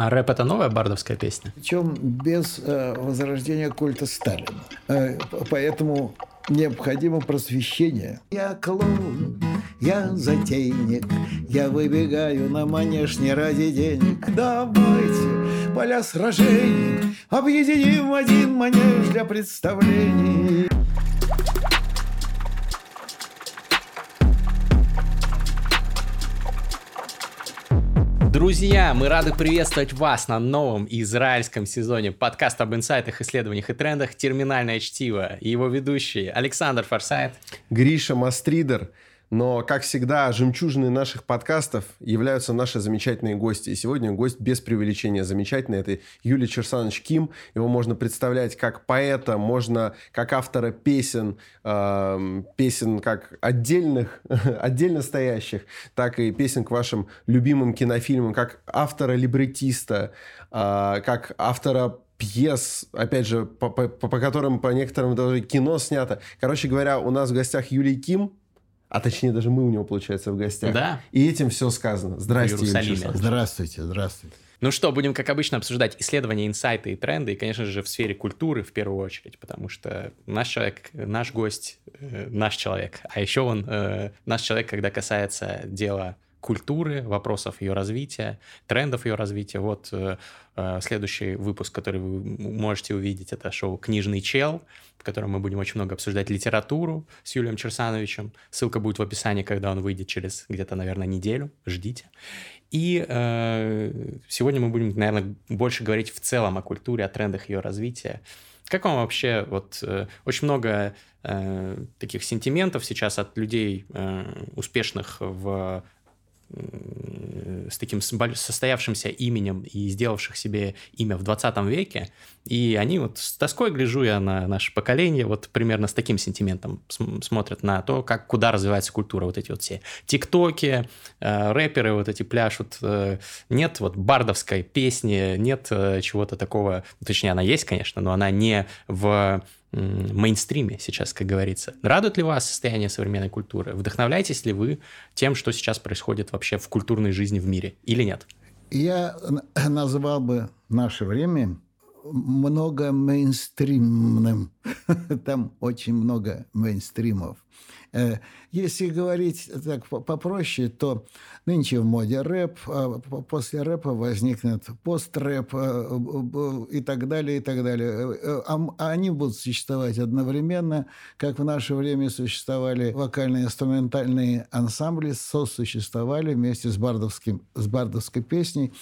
А рэп это новая бардовская песня? Причем без э, возрождения культа Сталина. Э, поэтому необходимо просвещение. Я клоун, я затейник, я выбегаю на манеж не ради денег. Давайте поля сражений объединим один манеж для представлений. Друзья, мы рады приветствовать вас на новом израильском сезоне подкаста об инсайтах, исследованиях и трендах «Терминальное чтиво» и его ведущие Александр Форсайт, Гриша Мастридер – но, как всегда, жемчужины наших подкастов являются наши замечательные гости. И сегодня гость без преувеличения замечательный. Это Юлий Черсанович Ким. Его можно представлять как поэта, можно как автора песен, э, песен как отдельных, отдельно стоящих, так и песен к вашим любимым кинофильмам, как автора либретиста, э, как автора пьес, опять же, по, по, по которым по некоторым даже кино снято. Короче говоря, у нас в гостях Юлий Ким, а точнее, даже мы у него, получается, в гостях. Да. И этим все сказано. Здравствуйте, Здравствуйте, здравствуйте. Ну что, будем, как обычно, обсуждать исследования, инсайты и тренды, и, конечно же, в сфере культуры в первую очередь, потому что наш человек, наш гость, э, наш человек, а еще он э, наш человек, когда касается дела культуры, вопросов ее развития, трендов ее развития. Вот э, э, следующий выпуск, который вы можете увидеть, это шоу «Книжный чел», в котором мы будем очень много обсуждать литературу с Юлием Черсановичем. Ссылка будет в описании, когда он выйдет через где-то, наверное, неделю. Ждите. И э, сегодня мы будем, наверное, больше говорить в целом о культуре, о трендах ее развития. Как вам вообще, вот э, очень много э, таких сентиментов сейчас от людей, э, успешных в с таким состоявшимся именем и сделавших себе имя в 20 веке. И они вот с тоской гляжу я на наше поколение, вот примерно с таким сентиментом смотрят на то, как, куда развивается культура. Вот эти вот все тиктоки, э, рэперы вот эти пляшут. Э, нет вот бардовской песни, нет э, чего-то такого, точнее она есть, конечно, но она не в мейнстриме сейчас, как говорится. Радует ли вас состояние современной культуры? Вдохновляетесь ли вы тем, что сейчас происходит вообще в культурной жизни в мире или нет? Я назвал бы наше время много мейнстримным. Там очень много мейнстримов. Э, если говорить так попроще, то нынче в моде рэп, а после рэпа возникнет пострэп э, и так далее, и так далее. Э, а они будут существовать одновременно, как в наше время существовали вокально-инструментальные ансамбли, сосуществовали вместе с, бардовским, с бардовской песней.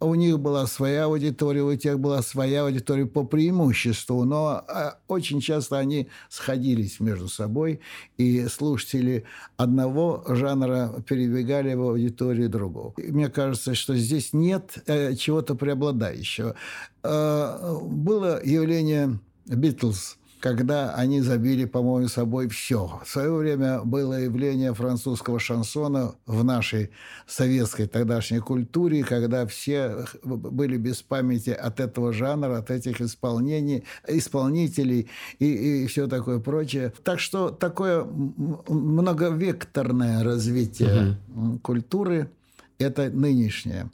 У них была своя аудитория, у тех была своя аудитория по преимуществу, но а, очень часто они сходились между собой, и слушатели одного жанра перебегали в аудиторию другого. И мне кажется, что здесь нет э, чего-то преобладающего. Э, было явление Битлз – когда они забили, по-моему, собой все. В свое время было явление французского шансона в нашей советской тогдашней культуре, когда все были без памяти от этого жанра, от этих исполнений, исполнителей и, и все такое прочее. Так что такое многовекторное развитие угу. культуры – это нынешнее.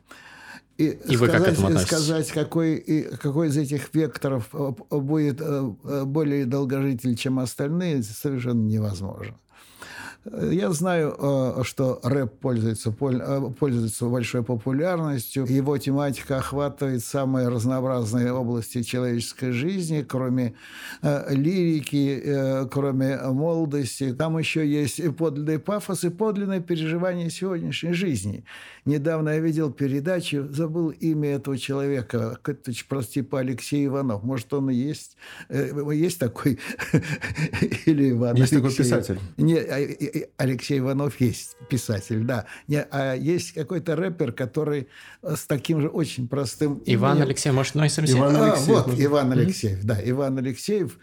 И, и сказать, вы как сказать, какой, какой из этих векторов э, будет э, э, более долгожитель, чем остальные, совершенно невозможно. Я знаю, э, что рэп пользуется, э, пользуется большой популярностью. Его тематика охватывает самые разнообразные области человеческой жизни, кроме э, лирики, кроме молодости. Там еще есть и подлинный пафос, и подлинное переживание сегодняшней жизни. Недавно я видел передачу, забыл имя этого человека, какой-то прости по Алексей Иванов. Может, он и есть? Есть такой? Или Иван Есть такой писатель? Нет, а, Алексей Иванов есть писатель, да. Не, а есть какой-то рэпер, который с таким же очень простым Иван именем. Алексеев, может, Ной Самсеев? Иван а, Алексеев. Вот, Иван Алексеев, mm-hmm. да, Иван Алексеев.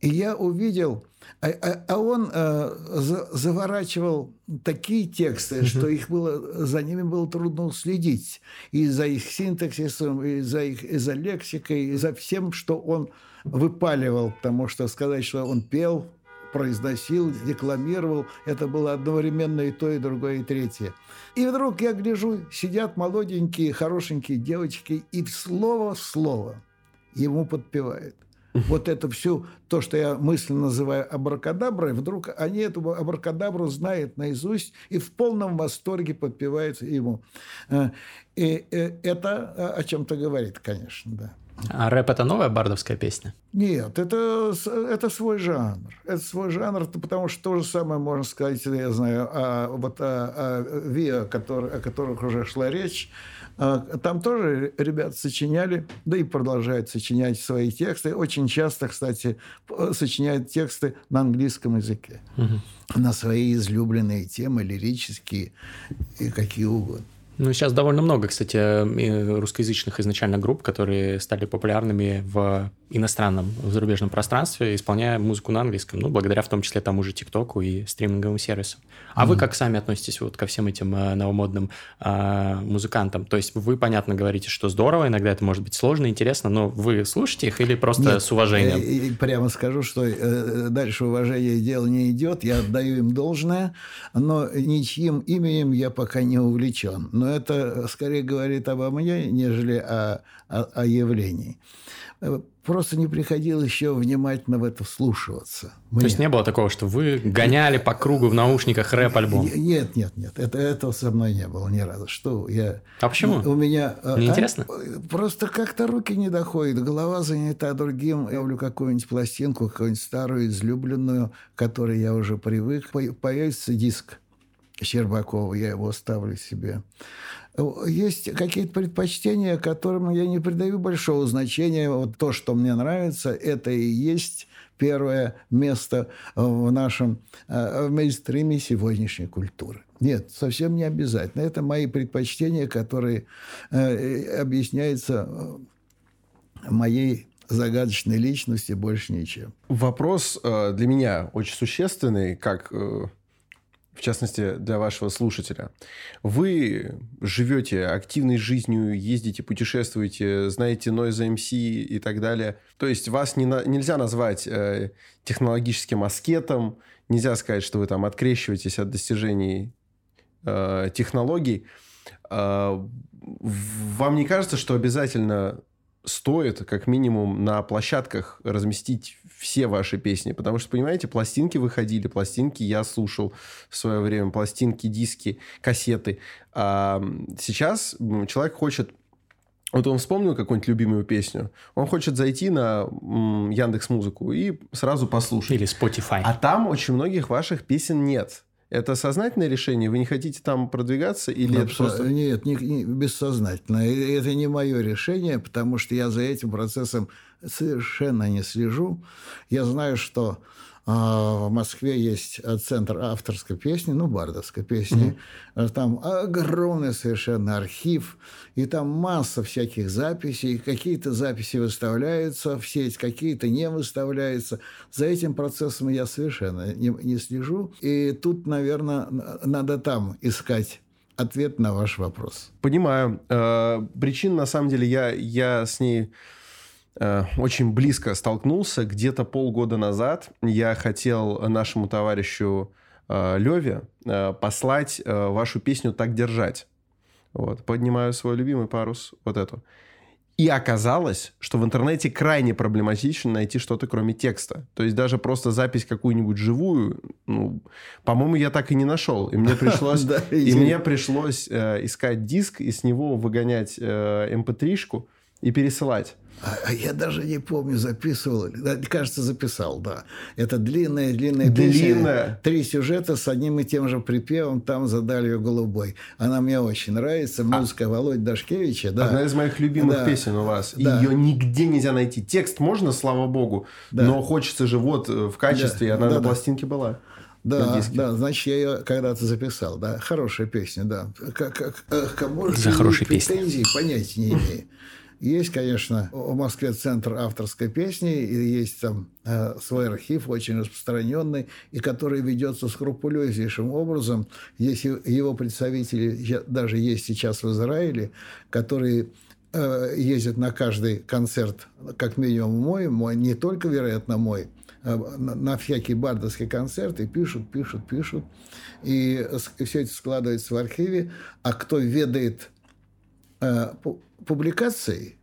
И я увидел, а, а, а он а, за, заворачивал такие тексты, mm-hmm. что их было, за ними было трудно следить. И за их синтаксисом, и за их и за лексикой, и за всем, что он выпаливал. Потому что сказать, что он пел произносил, декламировал. Это было одновременно и то, и другое, и третье. И вдруг я гляжу, сидят молоденькие, хорошенькие девочки, и слово в слово ему подпевают. Вот это все, то, что я мысленно называю абракадаброй, вдруг они эту абракадабру знают наизусть и в полном восторге подпевают ему. Э, и э, это о чем-то говорит, конечно, да. А рэп это новая бардовская песня? Нет, это, это свой жанр. Это свой жанр, потому что то же самое можно сказать, я знаю, о, вот о, о ВИА, который, о которых уже шла речь. А, там тоже ребята сочиняли, да и продолжают сочинять свои тексты. Очень часто, кстати, сочиняют тексты на английском языке. Угу. На свои излюбленные темы, лирические и какие угодно. Ну, сейчас довольно много, кстати, русскоязычных изначально групп, которые стали популярными в иностранном, в зарубежном пространстве, исполняя музыку на английском, ну, благодаря в том числе тому же ТикТоку и стриминговым сервисам. А mm-hmm. вы как сами относитесь вот ко всем этим э, новомодным э, музыкантам? То есть вы, понятно, говорите, что здорово, иногда это может быть сложно, интересно, но вы слушаете их или просто Нет, с уважением? Я, я прямо скажу, что э, дальше уважение дело не идет, я отдаю им должное, но ничьим именем я пока не увлечен. Но это скорее говорит обо мне, нежели о, о, о явлении. Просто не приходилось еще внимательно в это вслушиваться. Мне. То есть не было такого, что вы гоняли по кругу в наушниках рэп-альбом? Нет, нет, нет. Это, этого со мной не было ни разу. Что я... А почему? У меня... Не а, интересно? Просто как-то руки не доходят. Голова занята другим. Я люблю какую-нибудь пластинку, какую-нибудь старую, излюбленную, к которой я уже привык. Появится диск Щербакова, я его ставлю себе. Есть какие-то предпочтения, которым я не придаю большого значения. Вот то, что мне нравится, это и есть первое место в нашем э, в мейнстриме сегодняшней культуры. Нет, совсем не обязательно. Это мои предпочтения, которые э, объясняются э, моей загадочной личности больше ничем. Вопрос для меня очень существенный, как в частности, для вашего слушателя. Вы живете активной жизнью, ездите, путешествуете, знаете Noise MC и так далее. То есть вас не на, нельзя назвать э, технологическим аскетом, нельзя сказать, что вы там открещиваетесь от достижений э, технологий. Э, вам не кажется, что обязательно стоит как минимум на площадках разместить все ваши песни, потому что, понимаете, пластинки выходили, пластинки я слушал в свое время, пластинки, диски, кассеты. А сейчас человек хочет вот он вспомнил какую-нибудь любимую песню, он хочет зайти на Яндекс Музыку и сразу послушать. Или Spotify. А там очень многих ваших песен нет. Это сознательное решение? Вы не хотите там продвигаться? Или это просто... Нет, не, не, бессознательно. Это не мое решение, потому что я за этим процессом совершенно не слежу. Я знаю, что в Москве есть э, центр авторской песни, ну, бардовской песни. Mm-hmm. Там огромный совершенно архив, и там масса всяких записей. Какие-то записи выставляются в сеть, какие-то не выставляются. За этим процессом я совершенно не, не слежу. И тут, наверное, надо там искать ответ на ваш вопрос. Понимаю. Э, причин, на самом деле, я, я с ней очень близко столкнулся. Где-то полгода назад я хотел нашему товарищу э, Леве э, послать вашу песню «Так держать». Вот, поднимаю свой любимый парус, вот эту. И оказалось, что в интернете крайне проблематично найти что-то кроме текста. То есть даже просто запись какую-нибудь живую, ну, по-моему, я так и не нашел. И мне пришлось, и мне пришлось искать диск и с него выгонять mp3-шку эм и пересылать. А, а я даже не помню, записывал. Кажется, записал, да. Это длинная-длинная песня. Длинная. Три сюжета с одним и тем же припевом там за Далью Голубой. Она мне очень нравится. Музыка а... Володь Дашкевича. Да. Одна из моих любимых да. песен у вас. Да. Ее нигде нельзя найти. Текст можно, слава богу. Да. Но хочется же вот э, в качестве. Да. Она да, на да. пластинке была. Да, да, значит, я ее когда-то записал, да. Хорошая песня, да. Как, как, кому За хорошие претензии, песни. понятия не имею. Есть, конечно, в Москве центр авторской песни, и есть там э, свой архив, очень распространенный, и который ведется скрупулезнейшим образом. Есть его представители, даже есть сейчас в Израиле, которые э, ездят на каждый концерт, как минимум мой, мой не только, вероятно, мой, а на, всякие бардовские концерты, пишут, пишут, пишут. И все это складывается в архиве. А кто ведает публикацией,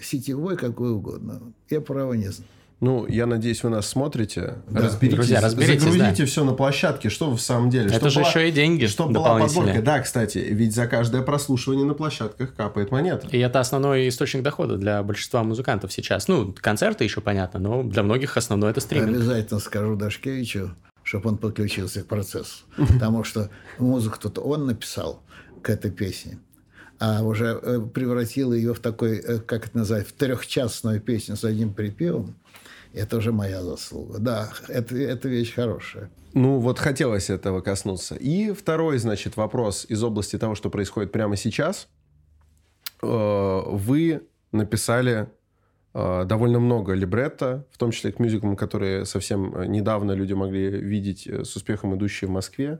сетевой, какой угодно, я права не знаю. Ну, я надеюсь, вы нас смотрите. Да. Разберитесь, Друзья, разберитесь, загрузите да. все на площадке, что в самом деле. Это же была, еще и деньги Что была подборка. Да, кстати, ведь за каждое прослушивание на площадках капает монета. И это основной источник дохода для большинства музыкантов сейчас. Ну, концерты еще понятно, но для многих основной это стриминг. Обязательно скажу Дашкевичу, чтобы он подключился к процессу. Потому что музыку-то он написал к этой песне а уже э, превратил ее в такой, э, как это называется, в трехчастную песню с одним припевом. Это уже моя заслуга. Да, это, это вещь хорошая. Ну, вот хотелось этого коснуться. И второй, значит, вопрос из области того, что происходит прямо сейчас. Э, вы написали довольно много либретто, в том числе к мюзиклам, которые совсем недавно люди могли видеть с успехом идущие в Москве.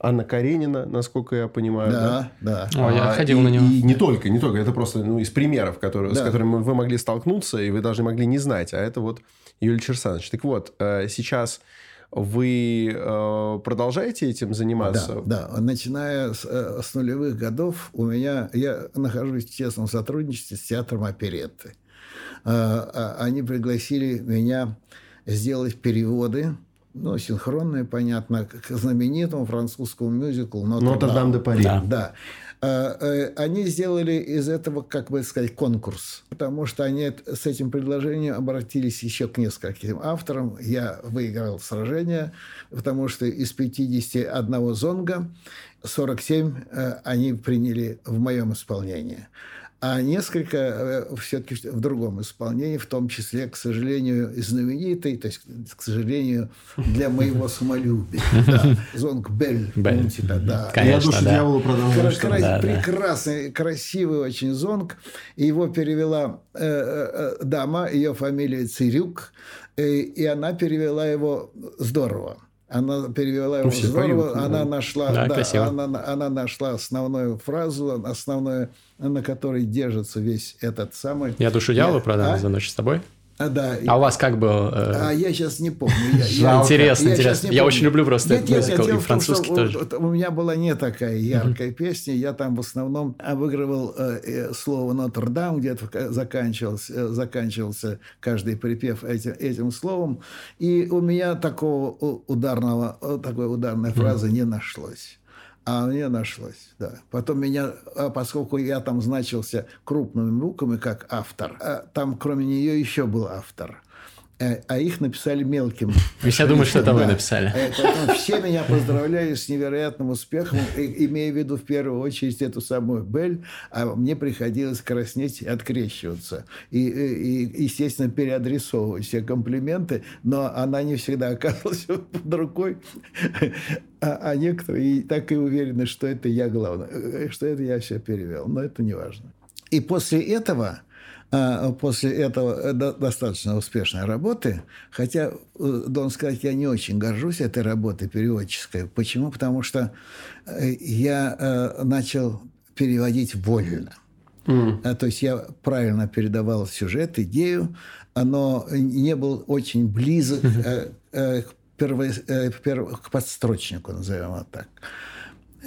Анна Каренина, насколько я понимаю. Да, да. да. О, я а, ходил и, на него. И не только, не только. Это просто ну, из примеров, которые, да. с которыми вы могли столкнуться, и вы даже могли не знать. А это вот Юлия Черсанович. Так вот, э, сейчас вы э, продолжаете этим заниматься? Да, да. Начиная с, э, с нулевых годов у меня... Я нахожусь в тесном сотрудничестве с театром оперетты. А, они пригласили меня сделать переводы ну, синхронное, понятно, к знаменитому французскому мюзиклу «Нотр-Дам де Пари». Да. да. А, э, они сделали из этого, как бы сказать, конкурс, потому что они с этим предложением обратились еще к нескольким авторам. Я выиграл сражение, потому что из 51 зонга 47 э, они приняли в моем исполнении а несколько э, все-таки в другом исполнении, в том числе, к сожалению, знаменитый, то есть, к сожалению, для моего самолюбия. Да, Зонг Бель, помните, да. Я душу дьяволу продолжаю. Прекрасный, красивый очень зонг. Его перевела э, э, дама, ее фамилия Цирюк, и она перевела его здорово. Она перевела его ну, здорово, поют, она да. нашла, да, да, она, она нашла основную фразу, основную, на которой держится весь этот самый. Я душу дьявола продам а? за ночь с тобой. А, да. А у вас как был? Э... А я сейчас не помню. Я, я, интересно, я интересно. Я очень люблю просто нет, этот мюзикл, и французский том, тоже. Вот, у меня была не такая яркая песня. Я там в основном обыгрывал э, э слово «Нотр-Дам», где-то заканчивался, э, заканчивался каждый припев этим, этим словом. И у меня такого ударного, такой ударной фразы не нашлось. А мне нашлось, да. Потом меня, а поскольку я там значился крупными буквами как автор, а там кроме нее еще был автор. Э, а их написали мелким. И все думают, что это вы написали. Э, поэтому все меня поздравляют с невероятным успехом, имея в виду в первую очередь эту самую Бель, а мне приходилось краснеть и открещиваться. И, и естественно, переадресовывать все комплименты, но она не всегда оказывалась под рукой. А, а некоторые так и уверены, что это я главное, э, что это я все перевел. Но это не важно. И после этого после этого э, достаточно успешной работы, хотя, э, должен сказать, я не очень горжусь этой работой переводческой. Почему? Потому что э, я начал переводить вольно. Mm. То есть я правильно передавал сюжет, идею, но не был очень близок к, перво, к подстрочнику, назовем это так.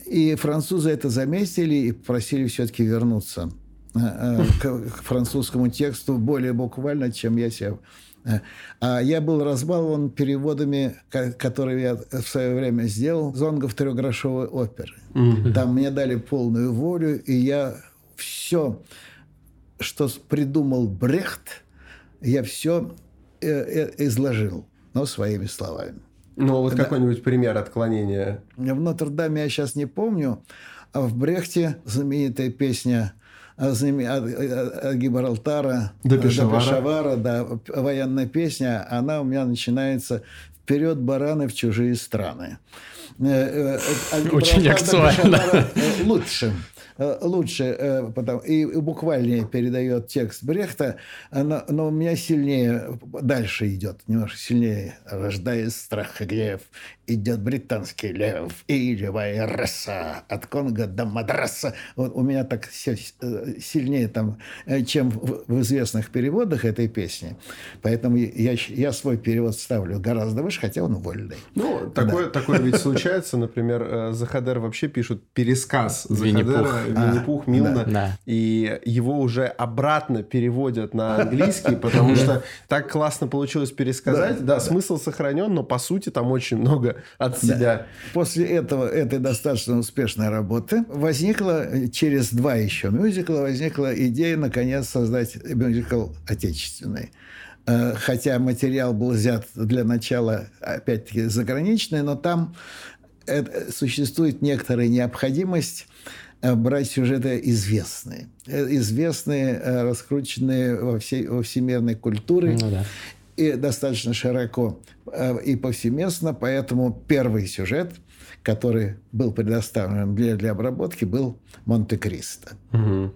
И французы это заметили и просили все-таки вернуться к французскому тексту более буквально, чем я себе. Э, а я был разбалован переводами, которые я в свое время сделал, зонгов трехгрошовой оперы. Там мне дали полную волю, и я все, что придумал Брехт, я все изложил, но своими словами. Ну, вот да. какой-нибудь пример отклонения. В Нотр-Даме я сейчас не помню, а в Брехте знаменитая песня от Гибралтара до Пешавара. до Пешавара, да, военная песня, она у меня начинается «Вперед, бараны, в чужие страны». Э, э, Очень актуально. Лучше. Э, лучше э, потом, и буквальнее передает текст Брехта, но, но у меня сильнее дальше идет, немножко сильнее. Рождая страх и гнев, идет британский лев и левая раса от Конго до Мадраса. Вот у меня так все э, сильнее там, чем в известных переводах этой песни. Поэтому я, я свой перевод ставлю гораздо выше, хотя он вольный. Ну, такое, да. такое ведь случается. Например, Захадер вообще пишут пересказ Захадера, Винни-Пух, а, Милна. Да. И его уже обратно переводят на английский, потому что так классно получилось пересказать. Да, смысл сохранен, но по сути там очень много от себя. После этого, этой достаточно успешной работы возникла через два еще мюзикла, возникла идея наконец создать мюзикл отечественный. Э, хотя материал был взят для начала, опять-таки, заграничный, но там существует некоторая необходимость э, брать сюжеты известные, э, известные, раскрученные во, всей, во всемирной культуре. Ну, да. И достаточно широко и повсеместно, поэтому первый сюжет, который был предоставлен для, для обработки, был «Монте-Кристо». Угу.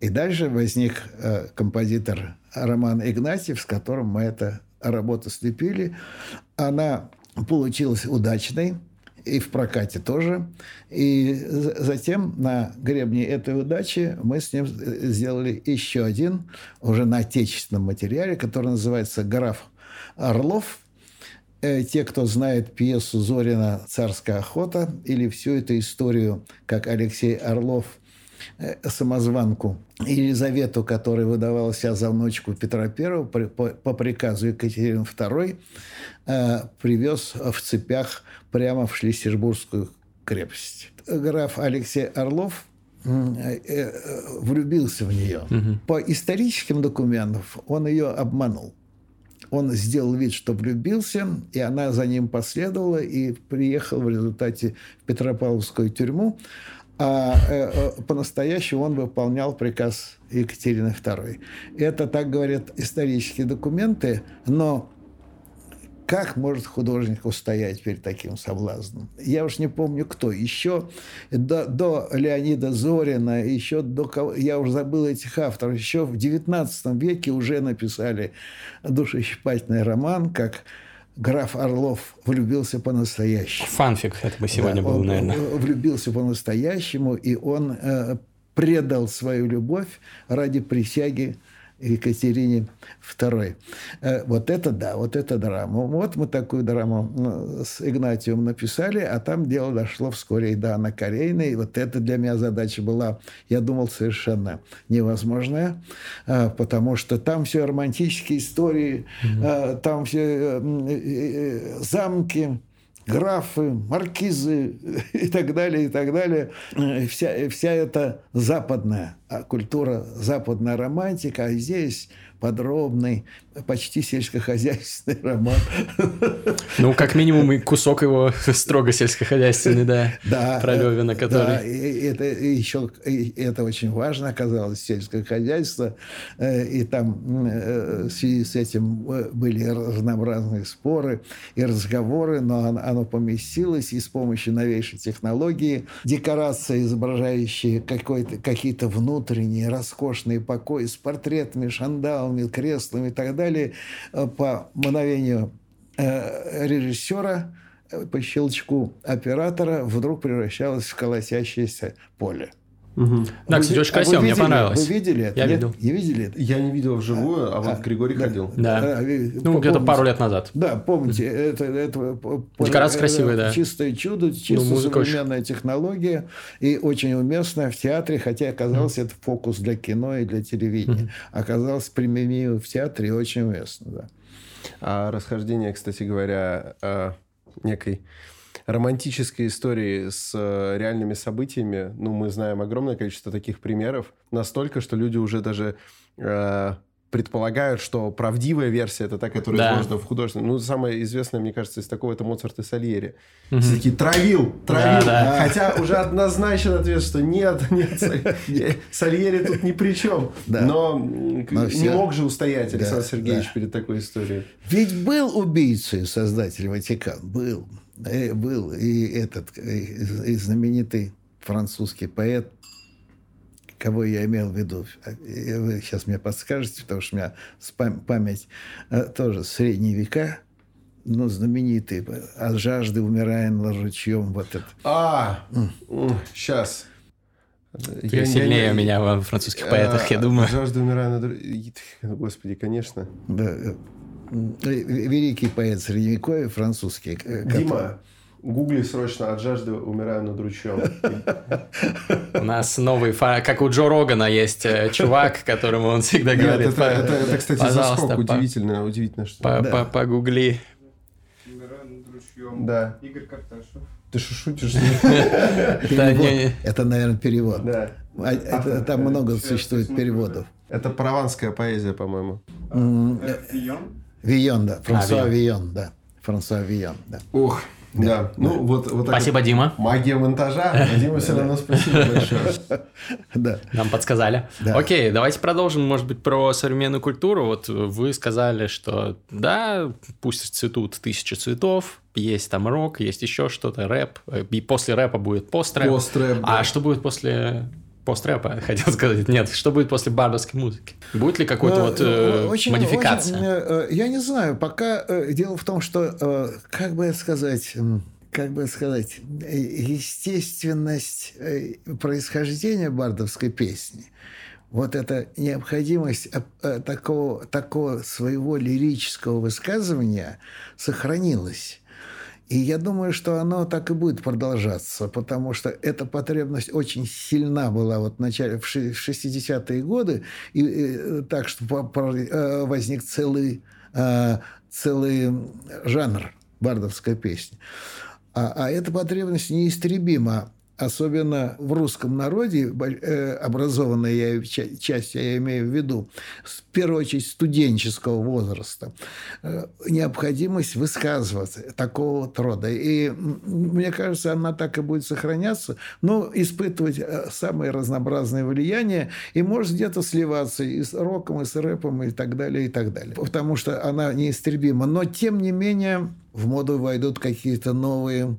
И дальше возник э, композитор Роман Игнатьев, с которым мы эту работу слепили. Она получилась удачной, и в прокате тоже. И затем на гребне этой удачи мы с ним сделали еще один, уже на отечественном материале, который называется «Граф Орлов». Э, те, кто знает пьесу Зорина «Царская охота» или всю эту историю, как Алексей Орлов – самозванку Елизавету, которая выдавала себя за внучку Петра I по, по, по приказу Екатерины II, э, привез в цепях прямо в Шлиссербургскую крепость. Граф Алексей Орлов э, э, влюбился в нее. Угу. По историческим документам он ее обманул. Он сделал вид, что влюбился, и она за ним последовала и приехал в результате в Петропавловскую тюрьму а э, э, по-настоящему он выполнял приказ Екатерины II. Это так говорят исторические документы, но как может художник устоять перед таким соблазном? Я уж не помню, кто. Еще до, до Леонида Зорина, еще до кого... Я уже забыл этих авторов. Еще в XIX веке уже написали душещипательный роман, как граф Орлов влюбился по-настоящему. Фанфик это бы сегодня да, был, он наверное. Влюбился по-настоящему, и он э, предал свою любовь ради присяги Екатерине II. Э, вот это да, вот это драма. Вот мы такую драму с Игнатием написали, а там дело дошло вскоре и до Анны Карениной. И вот это для меня задача была, я думал, совершенно невозможная, э, потому что там все романтические истории, mm-hmm. там все замки, графы, маркизы и так далее, и так далее. Вся, вся эта западная культура, западная романтика, а здесь подробный, почти сельскохозяйственный роман. Ну, как минимум, и кусок его строго сельскохозяйственный, да, да про Левина, который... Да, и это еще, и это очень важно оказалось, сельское хозяйство, э, и там э, в связи с этим э, были разнообразные споры и разговоры, но оно поместилось, и с помощью новейшей технологии декорации, изображающие какие-то внутренние роскошные покои с портретами, шандалами, креслами и так далее, далее, э, по мановению э, режиссера, э, по щелчку оператора вдруг превращалось в колосящееся поле. Угу. Да, вы, кстати, очень красиво, а мне видели, понравилось. Вы видели это? Я Нет? видел. Не видели это? Я не видел вживую, а, а вот а, Григорий да, ходил. Да. да. Ну, где-то пару лет назад. Да, помните, это, это, Декорация красивая, да. Чистое чудо, чисто ну, современная очень... технология и очень уместная в театре, хотя оказалось mm. это фокус для кино и для телевидения. Mm. Оказалось применимо в театре очень уместно, да. А расхождение, кстати говоря, некой романтической истории с э, реальными событиями, ну, мы знаем огромное количество таких примеров, настолько, что люди уже даже э, предполагают, что правдивая версия это та, которая да. изложена в художественном. Ну, самое известное, мне кажется, из такого это Моцарт и Сальери. Угу. Все такие травил, травил. Да, да. Хотя уже однозначен ответ, что нет, нет, Сальери тут ни при чем. Но не мог же устоять Александр Сергеевич перед такой историей. Ведь был убийцей создатель Ватикан, был. Э, был и этот и знаменитый французский поэт кого я имел в виду. Вы сейчас мне подскажете, потому что у меня память тоже средние века ну, знаменитый, от жажды умираем ручьем. Вот это. А, сейчас. Ты я, сильнее я, меня во французских а, поэтах, я думаю. Жажда умирая на... Господи, конечно. Да. Э, великий поэт средневековья, французский. Э, Дима, Гугли срочно от жажды умираю над ручьем. У нас новый, как у Джо Рогана есть э, чувак, которому он всегда говорит. Это, это, это, кстати, заскок удивительно, удивительно, что. Погугли. Да. Игорь Карташев. Ты что шутишь? Это, наверное, перевод. Да. А, там много существует переводов. Это прованская поэзия, по-моему. Вион? Вион, да. Франсуа а, Вион, да. Франсуа Вион, да. Ух, да. Ну, вот, вот спасибо, Дима. Магия монтажа. Дима, все равно спасибо большое. Да. Нам подсказали. Да. Окей, давайте продолжим, может быть, про современную культуру. Вот вы сказали, что да, пусть цветут тысячи цветов, есть там рок, есть еще что-то, рэп. И после рэпа будет пострэп. Пострэп, А что будет после пострэпа, хотел сказать. Нет, что будет после бардовской музыки? Будет ли какой-то вот э, очень, модификация? Очень, э, я не знаю. Пока э, дело в том, что, как бы сказать как бы сказать, естественность происхождения бардовской песни, вот эта необходимость такого, такого своего лирического высказывания сохранилась. И я думаю, что оно так и будет продолжаться, потому что эта потребность очень сильна была вот в начале, в 60-е годы, и, и так что э, возник целый, э, целый жанр бардовской песни. А, а эта потребность неистребима особенно в русском народе, э, образованной я, часть я имею в виду, в первую очередь студенческого возраста, э, необходимость высказываться такого вот рода. И мне кажется, она так и будет сохраняться, но испытывать э, самые разнообразные влияния и может где-то сливаться и с роком, и с рэпом, и так далее, и так далее. Потому что она неистребима. Но, тем не менее, в моду войдут какие-то новые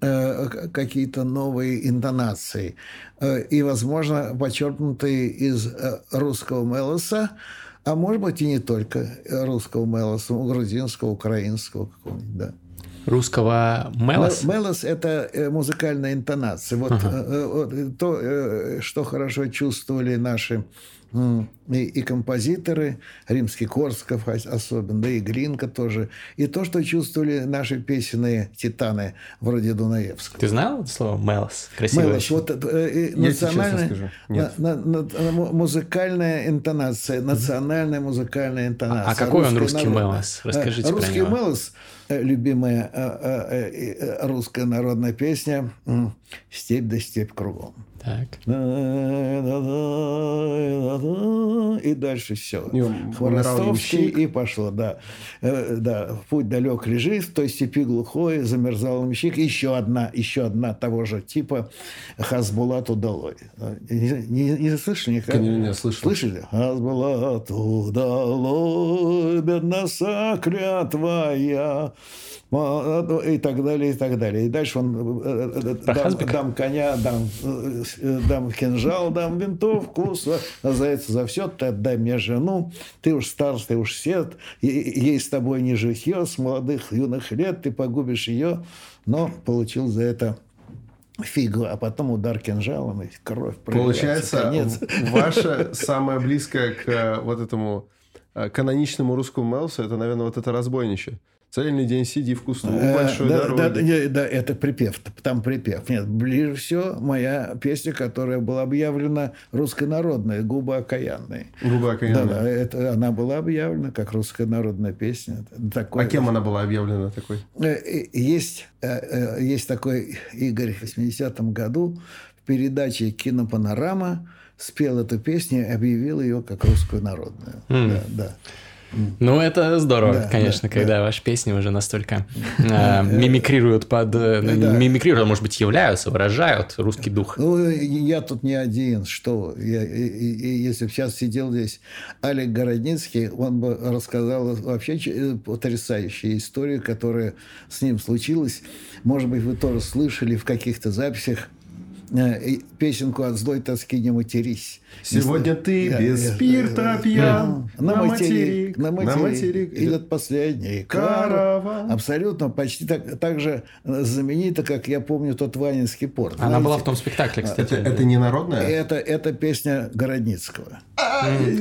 какие-то новые интонации. Э, и, возможно, почерпнутые из э, русского мелоса, а может быть и не только русского мелоса, грузинского, украинского какого-нибудь, да. Русского мелос? Мелос – это музыкальная интонация. Вот, ага. вот то, что хорошо чувствовали наши и, и композиторы, римский Корсков особенно, да и Глинка тоже, и то, что чувствовали наши песенные титаны вроде Дунаевского. Ты знал это слово «мелос»? Красивое. Мелос, вот э, национальная, на, на, на, музыкальная интонация, национальная музыкальная интонация. А, а какой он русский народная. мелос? Расскажите русский про него. мелос э, любимая э, русская народная песня «Степь да степь кругом». Так. И дальше все. Хворостовский и пошло, да. Э, да. Путь далек лежит, в той степи глухой, замерзал мщик. Еще одна, еще одна того же типа Хазбулат удалой. Не, не, не слышали никогда? Не, не слышал. Слышали? Хазбулат удалой, твоя. Ну, и так далее, и так далее. И дальше он э, э, дам, дам коня, дам, э, дам кинжал, дам винтовку, за это за все, ты отдай мне жену, ты уж стар, ты уж сед, ей с тобой не житье, с молодых юных лет ты погубишь ее, но получил за это фигу, а потом удар кинжалом, и кровь Получается, конец. ваше самое близкое к вот этому каноничному русскому Мелсу, это, наверное, вот это разбойнище. Цельный день сиди в кусту у большой да, дороги. Да, да, да, это припев, там припев. Нет, ближе всего моя песня, которая была объявлена русской народной, «Губы окаянные». «Губы окаянные». Да, да, это, она была объявлена как русская народная песня. Такой, а кем она была объявлена такой? Э, есть, э, э, есть такой Игорь в 80-м году в передаче «Кинопанорама» спел эту песню и объявил ее как русскую народную. Mm. Да, да. Ну, это здорово, да, конечно, да, когда да. ваши песни уже настолько э, мимикрируют под... Э, да. Мимикрируют, а может быть, являются, выражают русский дух. Ну, я тут не один, что... Я, и, и, если бы сейчас сидел здесь Олег Городницкий, он бы рассказал вообще э, потрясающую историю, которая с ним случилась. Может быть, вы тоже слышали в каких-то записях песенку «От злой тоски не матерись». Сегодня ты без спирта пьян на материк, на материк идет последний караван. Абсолютно, почти так, так же знаменита, как я помню тот Ванинский порт. Она была в том спектакле, кстати. Это, это не народная? Это, это песня Городницкого.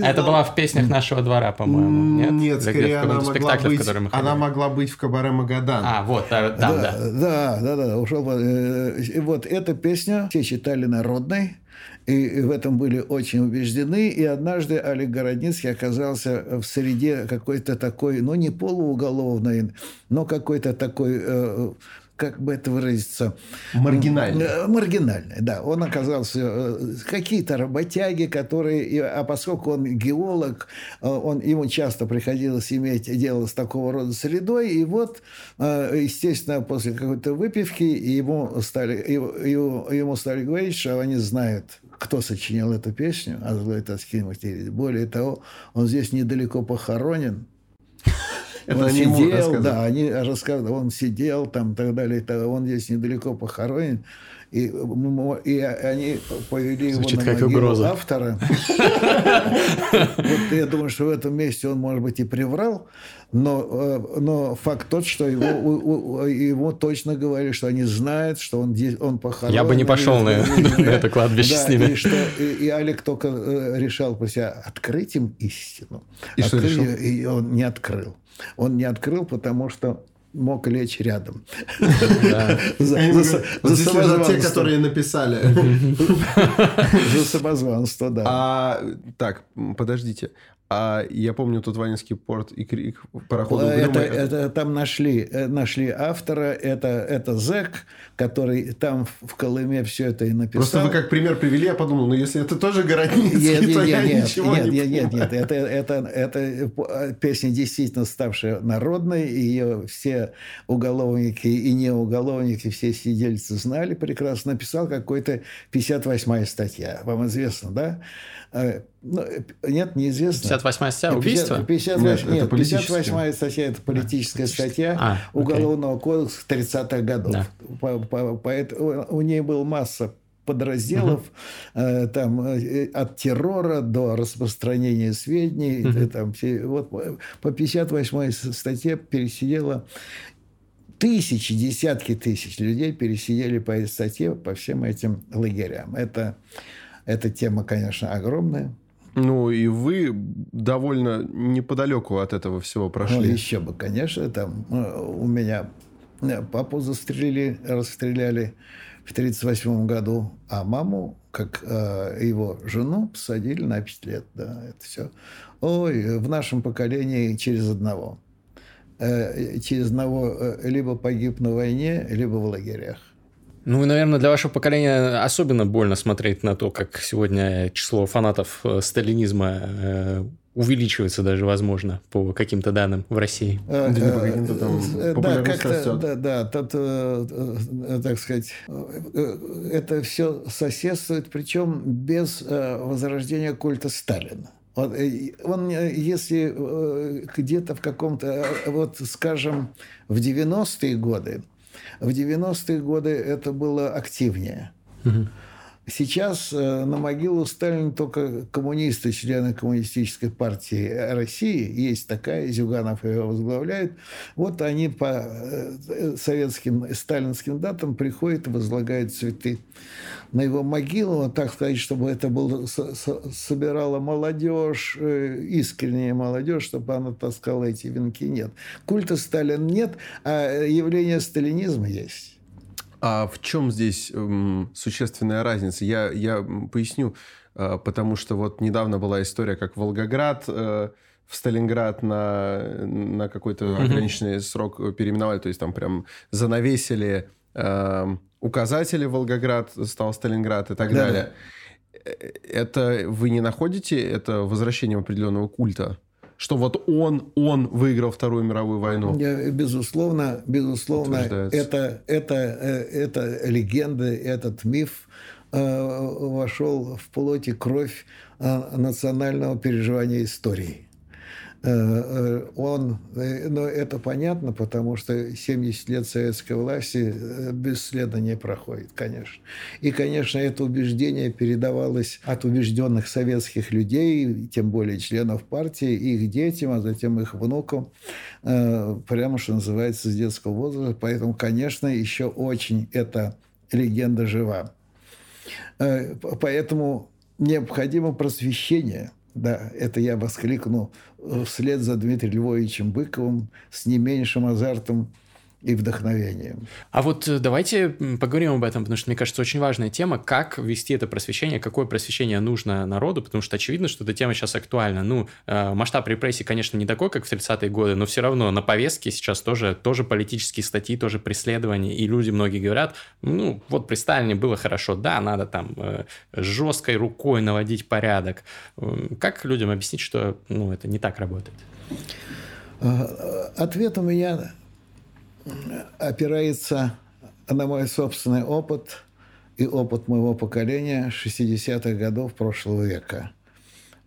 Это была в песнях нашего двора, по-моему. Нет, Нет скорее она могла, быть, она могла быть в Кабаре Магадан. А, вот, там, да. Да, да, да, да, ушел. Вот эта песня все считали народной, и в этом были очень убеждены. И однажды Олег Городницкий оказался в среде какой-то такой, ну, не полууголовной, но какой-то такой э, как бы это выразиться... Маргинальный. Э, маргинальный, да. Он оказался... Э, какие-то работяги, которые... А поскольку он геолог, он, ему часто приходилось иметь дело с такого рода средой, и вот, естественно, после какой-то выпивки ему стали, ему, ему стали говорить, что они знают кто сочинил эту песню «О злой тоске материи». Более того, он здесь недалеко похоронен. Это он сидел, да, они рассказывали, он сидел там и так далее, он здесь недалеко похоронен, и, и они повели Звучит его на могилу угроза. автора. Вот я думаю, что в этом месте он, может быть, и приврал, но, э, но факт тот, что его, ему точно говорили, что они знают, что он, он похоронен. Я бы не пошел на, на это кладбище да, с ними. И, что, и, и Алик только э, решал про себя открыть им истину. И что решил? И он не открыл. Он не открыл, потому что мог лечь рядом. За те, которые написали. За самозванство, да. А, так, подождите. А я помню тот Ванинский порт и крик парохода это, это там нашли, э, нашли автора, это, это Зек, который там в Колыме все это и написал. Просто вы как пример привели, я подумал, ну если это тоже Городницкий, нет, нет, то нет, я нет, ничего нет, не нет, нет, нет, это, это, это, это песня действительно ставшая народной, ее все уголовники и не уголовники, все сидельцы знали прекрасно, написал какой-то 58-я статья, вам известно, да? Э, ну, нет, неизвестно. 58 статья убийство? 50, нет, нет, 58 статья – это политическая статья а, Уголовного okay. кодекса 30-х годов. Да. По, по, по, у нее была масса подразделов, uh-huh. там, э, от террора до распространения сведений. Uh-huh. Там, все, вот, по 58 статье пересидело тысячи, десятки тысяч людей пересидели по этой статье по всем этим лагерям. Это эта тема, конечно, огромная. Ну, и вы довольно неподалеку от этого всего прошли. Ну, еще бы, конечно. Там э, у меня э, папу застрелили, расстреляли в 1938 году, а маму, как э, его жену, посадили на 5 лет. Да, это все. Ой, в нашем поколении через одного. Э, через одного э, либо погиб на войне, либо в лагерях. Ну, и, наверное, для вашего поколения особенно больно смотреть на то, как сегодня число фанатов э, сталинизма э, увеличивается даже, возможно, по каким-то данным в России. Да, не по каким-то там да, как-то, да, да, тут, так сказать, это все соседствует, причем без возрождения культа Сталина. Он, он, если где-то в каком-то, вот, скажем, в 90-е годы в 90-е годы это было активнее. Угу. Сейчас э, на могилу Сталина только коммунисты, члены Коммунистической партии России, есть такая, Зюганов ее возглавляет, вот они по э, советским сталинским датам приходят и возлагают цветы на его могилу, так сказать, чтобы это было, собирала молодежь, э, искренняя молодежь, чтобы она таскала эти венки. Нет. Культа Сталина нет, а явление сталинизма есть. А в чем здесь эм, существенная разница? Я, я поясню, э, потому что вот недавно была история, как Волгоград э, в Сталинград на, на какой-то ограниченный срок переименовали, то есть там прям занавесили э, указатели Волгоград, стал Сталинград и так да. далее. Э, это вы не находите это возвращением определенного культа? Что вот он, он выиграл Вторую мировую войну. Безусловно, безусловно, это, это, э, это легенда, этот миф э, вошел в плоть и кровь э, национального переживания истории. Он, но это понятно, потому что 70 лет советской власти бесследно не проходит, конечно. И, конечно, это убеждение передавалось от убежденных советских людей, тем более членов партии, их детям, а затем их внукам, прямо что называется, с детского возраста. Поэтому, конечно, еще очень эта легенда жива. Поэтому необходимо просвещение. Да, это я воскликну вслед за Дмитрием Львовичем Быковым с не меньшим азартом и вдохновением. А вот э, давайте поговорим об этом, потому что, мне кажется, очень важная тема, как вести это просвещение, какое просвещение нужно народу, потому что очевидно, что эта тема сейчас актуальна. Ну, э, масштаб репрессий, конечно, не такой, как в 30-е годы, но все равно на повестке сейчас тоже, тоже политические статьи, тоже преследования, и люди многие говорят, ну, вот при Сталине было хорошо, да, надо там э, жесткой рукой наводить порядок. Как людям объяснить, что, ну, это не так работает? Ответ у меня опирается на мой собственный опыт и опыт моего поколения 60-х годов прошлого века.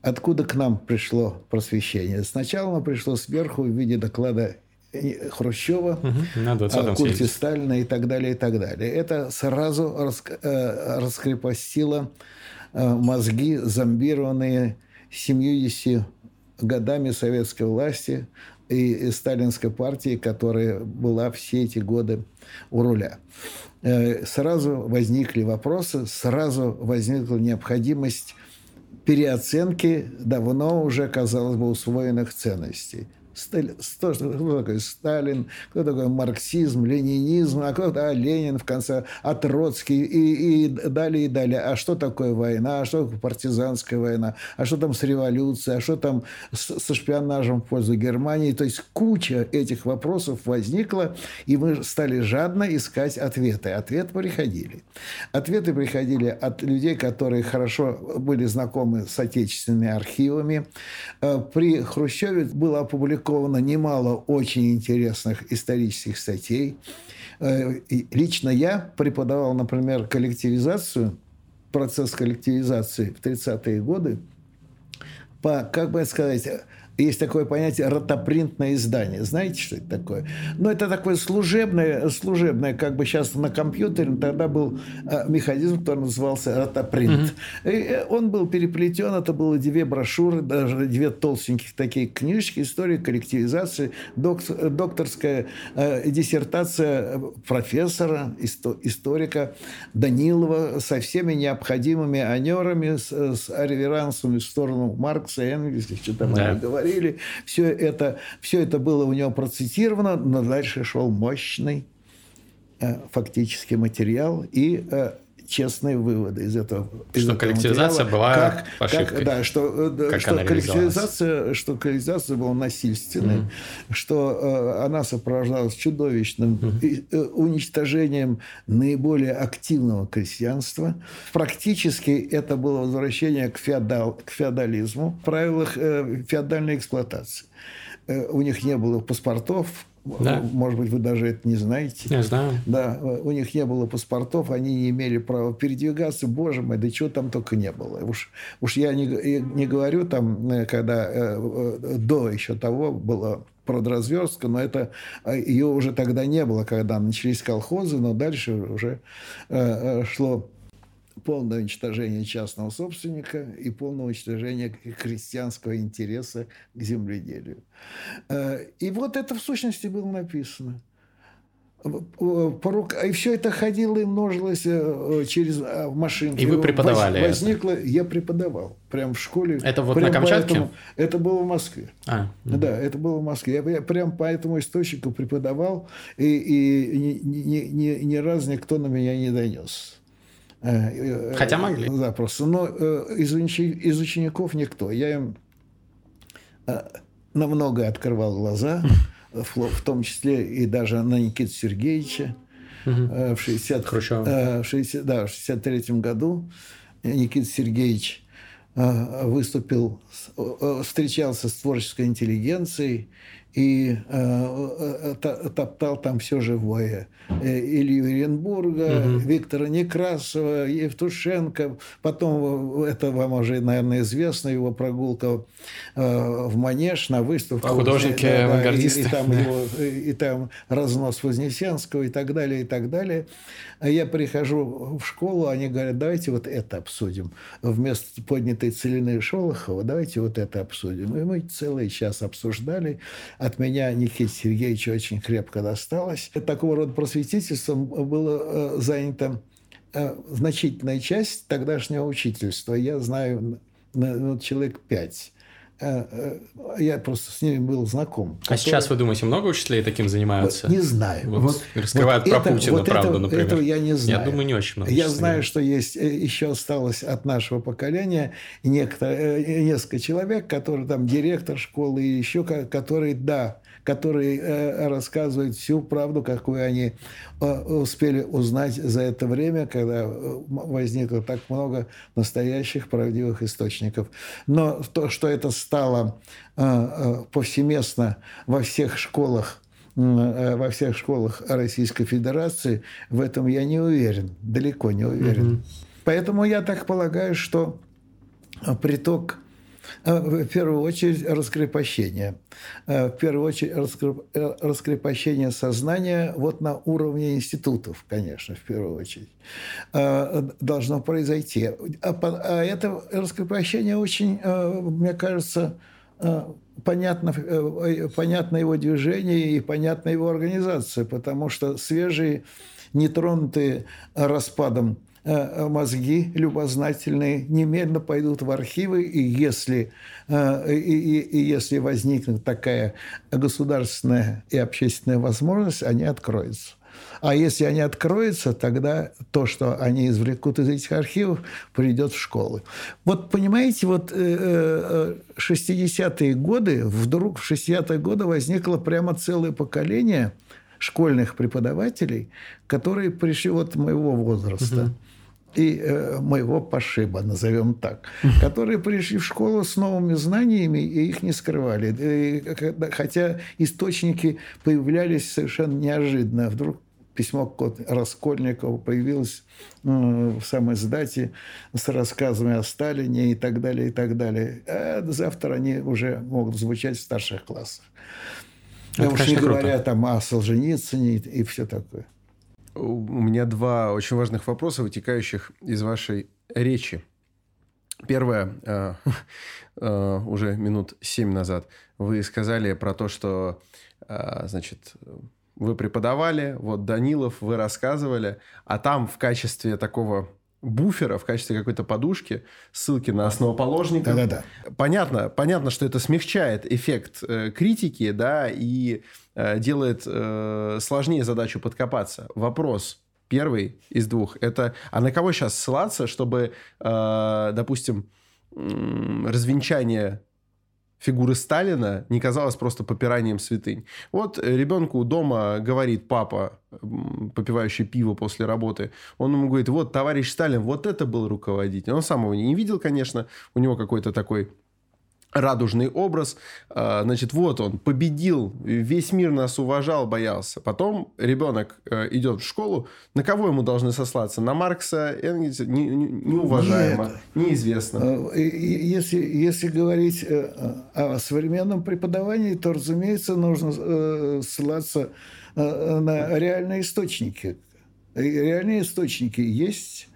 Откуда к нам пришло просвещение? Сначала оно пришло сверху в виде доклада Хрущева, угу, о культе Сталина и так далее, и так далее. Это сразу э, раскрепостило э, мозги, зомбированные 70 годами советской власти, и сталинской партии, которая была все эти годы у руля. Э, сразу возникли вопросы, сразу возникла необходимость переоценки давно уже, казалось бы, усвоенных ценностей. Кто такой Сталин, кто такой марксизм, ленинизм, а кто а Ленин в конце, а Троцкий и, и далее, и далее. А что такое война, а что такое партизанская война, а что там с революцией, а что там с, со шпионажем в пользу Германии. То есть куча этих вопросов возникла, и мы стали жадно искать ответы. Ответы приходили. Ответы приходили от людей, которые хорошо были знакомы с отечественными архивами. Э, при Хрущеве было опубликовано опубликовано немало очень интересных исторических статей. Э, лично я преподавал, например, коллективизацию, процесс коллективизации в 30-е годы по, как бы сказать, есть такое понятие ротопринтное издание. Знаете, что это такое? Ну, это такое служебное, служебное, как бы сейчас на компьютере, тогда был э, механизм, который назывался ротопринт. И э, он был переплетен, это было две брошюры, даже две толстеньких такие книжки, история коллективизации, доктор, докторская э, диссертация профессора, исто, историка Данилова со всеми необходимыми анерами, с, с реверансами в сторону Маркса, Энгельса, что там да. говорили говорили. Все это, все это было у него процитировано, но дальше шел мощный э, фактический материал и э, честные выводы из этого. Что из коллективизация была как, ошибкой. Как, да, что, э, как что, коллективизация, что коллективизация была насильственной, mm что э, она сопровождалась чудовищным mm э, уничтожением наиболее активного крестьянства. Практически это было возвращение к, феодал, к феодализму, в правилах э, феодальной эксплуатации. Э, у них не было паспортов, да. Может быть, вы даже это не знаете. Я знаю. Да, у них не было паспортов, они не имели права передвигаться. Боже мой, да чего там только не было. Уж, уж я не, не говорю там, э, когда э, э, до еще того было продразверстка, но это ее уже тогда не было, когда начались колхозы, но дальше уже шло полное уничтожение частного собственника и полное уничтожение крестьянского интереса к земледелию. Э, и вот это в сущности было написано. И все это ходило и множилось э, через машинки. И вы преподавали Возникло, это? я преподавал прямо в школе. Это вот на Камчатке? Поэтому, это было в Москве. А, угу. Да, это было в Москве. Я, прямо по этому источнику преподавал, и, и ни, ни, ни, ни разу никто на меня не донес. Э, э, Хотя могли. Да, просто. Но э, из, из учеников никто. Я им на многое открывал глаза, в том числе и даже на Никиту Сергеевича. В 60, в 60, да, в 63 году Никита Сергеевич выступил, встречался с творческой интеллигенцией и э, э топтал там все живое. Э, Илью Оренбурга, угу. Виктора Некрасова, Евтушенко. Потом, это вам уже, наверное, известно, его прогулка э, в Манеж на выставку. Художники, да, авангардисты. И, и, там его, и там разнос Вознесенского и так далее, и так далее. А я прихожу в школу, они говорят, давайте вот это обсудим. Вместо поднятой целины Шолохова, давайте вот это обсудим. И мы целый час обсуждали от меня Никите Сергеевичу очень крепко досталось. Такого рода просветительством было э, занято э, значительная часть тогдашнего учительства. Я знаю ну, человек пять. Э, я просто с ними был знаком. А который... сейчас вы думаете, много учителей таким занимаются? Не знаю. Вот, вот раскрывают вот про это, Путина вот правду, это, например. Этого я не знаю. Я думаю, не очень много. Я знаю, что есть еще осталось от нашего поколения некто, несколько человек, которые там директор школы и еще которые, да, которые э, рассказывают всю правду, какую они э, успели узнать за это время, когда э, возникло так много настоящих правдивых источников. Но то, что это стало повсеместно во всех школах во всех школах Российской Федерации, в этом я не уверен, далеко не уверен. Mm-hmm. Поэтому я так полагаю, что приток в первую очередь раскрепощение. А, в первую очередь э, раскрепощение сознания вот на уровне институтов, конечно, в первую очередь, а, должно произойти. А это раскрепощение очень, мне кажется, понятно, э, понятно его движение и понятна его организация, потому что свежие, нетронутые распадом Э, мозги любознательные немедленно пойдут в архивы, и если, э, и, и, и если возникнет такая государственная и общественная возможность, они откроются. А если они откроются, тогда то, что они извлекут из этих архивов, придет в школы. Вот понимаете, вот 60-е э, годы, вдруг в 60-е годы возникло прямо целое поколение школьных преподавателей, которые пришли вот моего возраста. Угу и э, моего пошиба, назовем так, которые пришли в школу с новыми знаниями и их не скрывали. И, хотя источники появлялись совершенно неожиданно. Вдруг письмо код Раскольникова появилось в самой издате с рассказами о Сталине и так далее, и так далее. А завтра они уже могут звучать в старших классах. Это, уж не говоря круто. там о Солженицыне и, и все такое. У меня два очень важных вопроса, вытекающих из вашей речи. Первое, э, э, уже минут семь назад, вы сказали про то, что, э, значит, вы преподавали, вот Данилов, вы рассказывали, а там в качестве такого буфера, в качестве какой-то подушки, ссылки на основоположников. Да-да-да. Понятно, понятно, что это смягчает эффект э, критики, да, и э, делает э, сложнее задачу подкопаться. Вопрос первый из двух – это, а на кого сейчас ссылаться, чтобы, э, допустим, развенчание фигуры Сталина не казалось просто попиранием святынь. Вот ребенку дома говорит папа, попивающий пиво после работы, он ему говорит, вот товарищ Сталин, вот это был руководитель. Он сам его не видел, конечно, у него какой-то такой радужный образ. А, значит, вот он победил, весь мир нас уважал, боялся. Потом ребенок э, идет в школу. На кого ему должны сослаться? На Маркса, Энгельса? Не, не, неуважаемо, Нет. неизвестно. Э, если, если говорить э, о современном преподавании, то, разумеется, нужно ссылаться на реальные источники. Реальные источники есть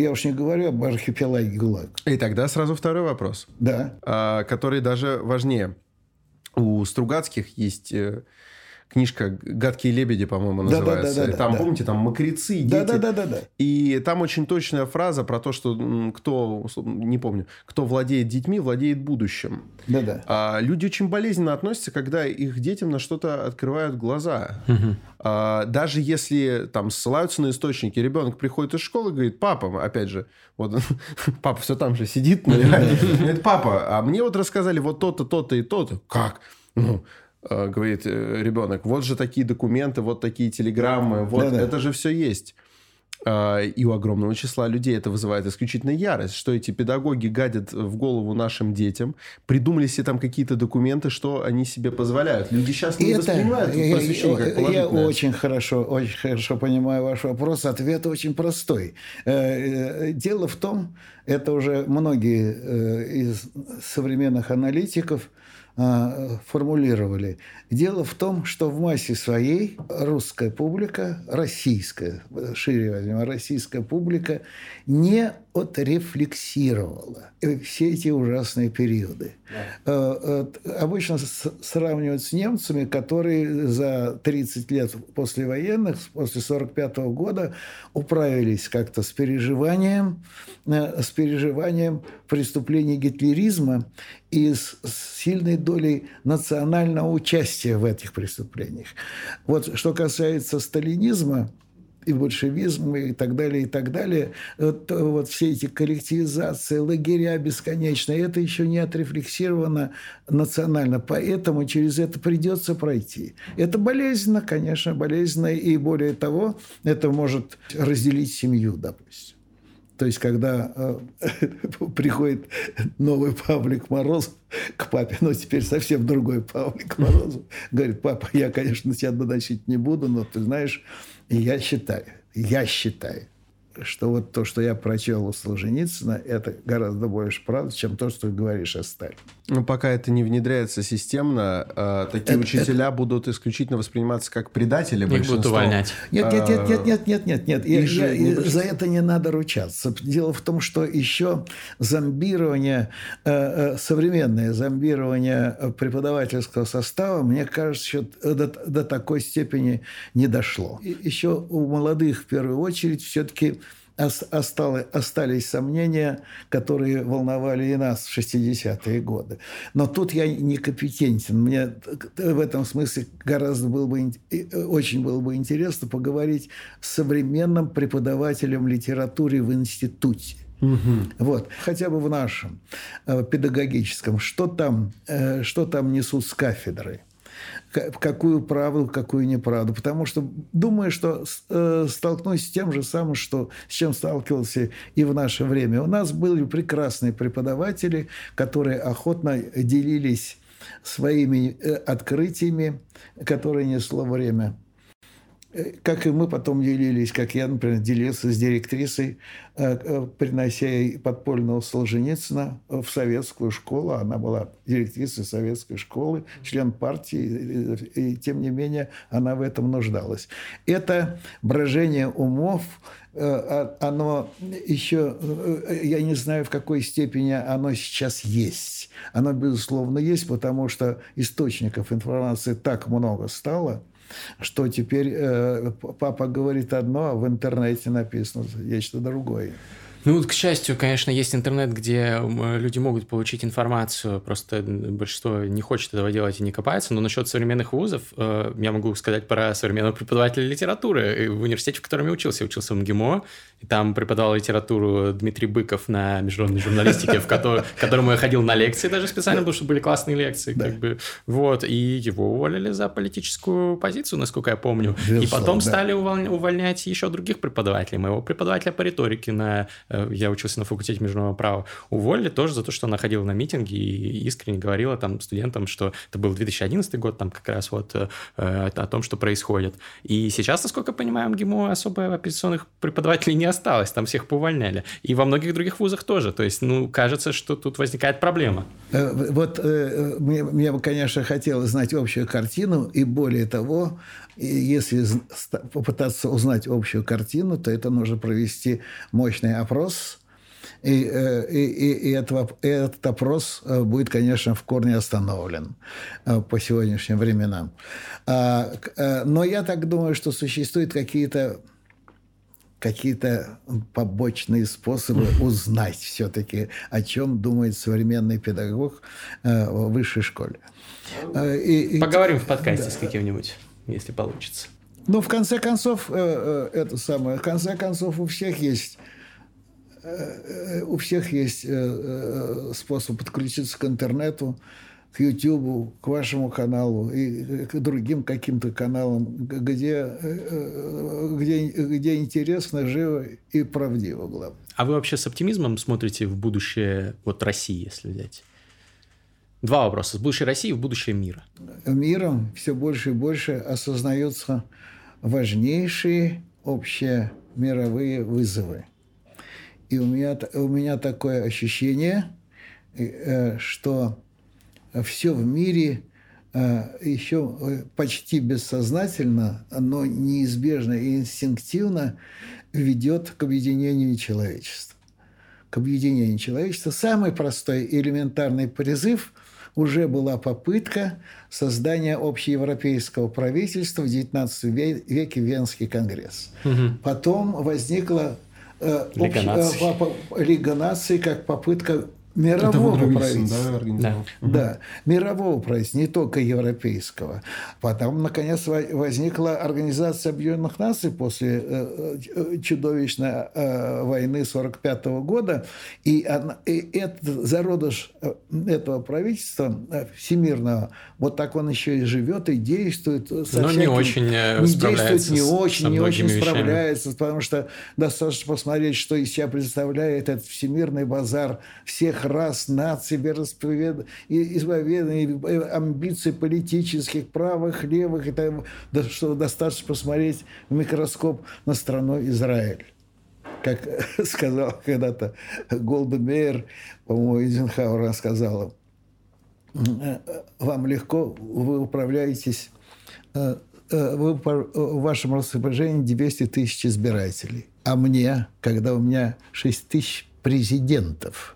я уж не говорю об архипелаге ГУЛАГ. И тогда сразу второй вопрос. Да. А, который даже важнее. У Стругацких есть э, книжка «Гадкие лебеди», по-моему, называется. Да, да, да, там, да, помните, там мокрецы, дети. Да, да, да, да, да. И там очень точная фраза про то, что кто, не помню, кто владеет детьми, владеет будущим. Да, да. А люди очень болезненно относятся, когда их детям на что-то открывают глаза. Угу. А, даже если там ссылаются на источники, ребенок приходит из школы и говорит, папа, опять же, вот папа все там же сидит, говорит, папа, а мне вот рассказали вот то-то, то-то и то-то. Как? Ну, говорит э, ребенок, вот же такие документы, вот такие телеграммы, вот да, да. это же все есть. а, и у огромного числа людей это вызывает исключительно ярость, что эти педагоги гадят в голову нашим детям, придумали себе там какие-то документы, что они себе позволяют. Люди сейчас не Это- воспринимают просвещение как я очень хорошо, очень хорошо понимаю ваш вопрос. Ответ очень простой. Э, э, Дело в том, это уже многие э, из современных аналитиков э, формулировали. Дело в том, что в массе своей русская публика, российская, шире возьмем, российская публика не отрефлексировала все эти ужасные периоды. Э, э, Обычно сравнивают с немцами, которые за 30 лет после военных, после 45 года, управились как-то с переживанием, э, с переживанием преступлений гитлеризма и с сильной долей национального участия в этих преступлениях. Вот что касается сталинизма, и большевизм, и так далее, и так далее. Вот, вот все эти коллективизации, лагеря бесконечные, это еще не отрефлексировано национально. Поэтому через это придется пройти. Это болезненно, конечно, болезненно. И более того, это может разделить семью, допустим. То есть, когда э, приходит новый Павлик Морозов к папе, но теперь совсем другой Павлик Морозов, говорит, папа, я, конечно, тебя доносить не буду, но ты знаешь, я считаю, я считаю, что вот то, что я прочел у Солженицына, это гораздо больше правда, чем то, что ты говоришь о Сталине. Ну, пока это не внедряется системно, э, такие Это- учителя будут исключительно восприниматься как предатели Их будут увольнять. Нет, нет, нет, нет, нет, нет, нет, нет. Я- их же я- не и за это не надо ручаться. Дело в том, что еще зомбирование, э, э, современное зомбирование преподавательского состава, мне кажется, еще до, до такой степени не дошло. И еще у молодых, в первую очередь, все-таки осталось, остались сомнения, которые волновали и нас в 60-е годы. Но тут я некомпетентен. Мне в этом смысле гораздо было бы, э, очень было бы интересно поговорить с современным преподавателем литературы в институте. Вот, хотя бы в нашем э, педагогическом, что там, э, что там несут с кафедры, Ка- какую правду, какую неправду. Потому что думаю, что э, столкнусь с тем же самым, что, с чем сталкивался и в наше время. У нас были прекрасные преподаватели, которые охотно делились своими э, открытиями, которые несло время. Э, Как и мы потом делились, как я, например, делился с директрисой, э, э, принося подпольного Солженицына в советскую школу. Она была директрисой советской школы, член партии, и, тем не менее она в этом нуждалась. Это брожение умов, а- оно еще, я не знаю, в какой степени оно сейчас есть. Оно, безусловно, есть, потому что источников информации так много стало – что теперь э, папа говорит одно, а в интернете написано нечто другое. Ну, вот, к счастью, конечно, есть интернет, где люди могут получить информацию, просто большинство не хочет этого делать и не копается, но насчет современных вузов э, я могу сказать про современного преподавателя литературы. В университете, в котором я учился, я учился в МГИМО, и там преподавал литературу Дмитрий Быков на международной журналистике, в которому я ходил на лекции даже специально, потому что были классные лекции, как бы, вот, и его уволили за политическую позицию, насколько я помню, и потом стали увольнять еще других преподавателей. Моего преподавателя по риторике на э, я учился на факультете международного права, уволили тоже за то, что она ходила на митинги и искренне говорила там студентам, что это был 2011 год, там как раз вот э, э, о том, что происходит. И сейчас, насколько я понимаю, МГИМО особо оппозиционных преподавателей не осталось, там всех поувольняли. И во многих других вузах тоже. То есть, ну, кажется, что тут возникает проблема. Э, Вот э, мне, мне бы, конечно, хотелось знать общую картину, и более того, если попытаться узнать общую картину, то это нужно провести мощный опрос, и, э, и, и- и этого- этот опрос э, будет, конечно, в корне остановлен э, по сегодняшним временам. А, Но я так думаю, что существуют какие-то какие-то побочные способы узнать все-таки, о чем думает современный педагог в высшей школе. И- и- Поговорим в подкасте с каким-нибудь, если получится. ну, в конце концов, это самое, в конце концов, у всех есть у всех есть э, э, способ подключиться к интернету, к YouTube, к вашему каналу и к другим каким-то каналам, где, где, где интересно, живо и правдиво, главное. А вы вообще с оптимизмом смотрите в будущее вот России, если взять? Два вопроса. В будущее России и в будущее мира. Миром все больше и больше осознаются важнейшие общие мировые вызовы. И у меня, у меня такое ощущение, э, что все в мире э, еще э, почти бессознательно, но неизбежно и инстинктивно ведет к объединению человечества. К объединению человечества. Самый простой элементарный призыв – уже была попытка создания общеевропейского правительства в XIX веке Венский конгресс. Угу. Потом возникла э, Лига, наций. Э, Лига наций как попытка мирового правительства. Да, да, мирового правительства, не только европейского. Потом, наконец, возникла Организация Объединенных Наций после э, э, чудовищной э, войны 1945 года. И, она, и этот зародыш этого правительства всемирного, вот так он еще и живет и действует. Со Но всяким, не очень не действует, не очень, не очень вещами. справляется, потому что достаточно посмотреть, что из себя представляет этот всемирный базар всех рас, наций, вероисповеданий, амбиций политических, правых, левых, там, что достаточно посмотреть в микроскоп на страну Израиль. Как сказал когда-то Голда по-моему, Эйзенхауэр сказала, вам легко, вы управляетесь, э, э, вы, в вашем распоряжении 200 тысяч избирателей. А мне, когда у меня 6 тысяч президентов –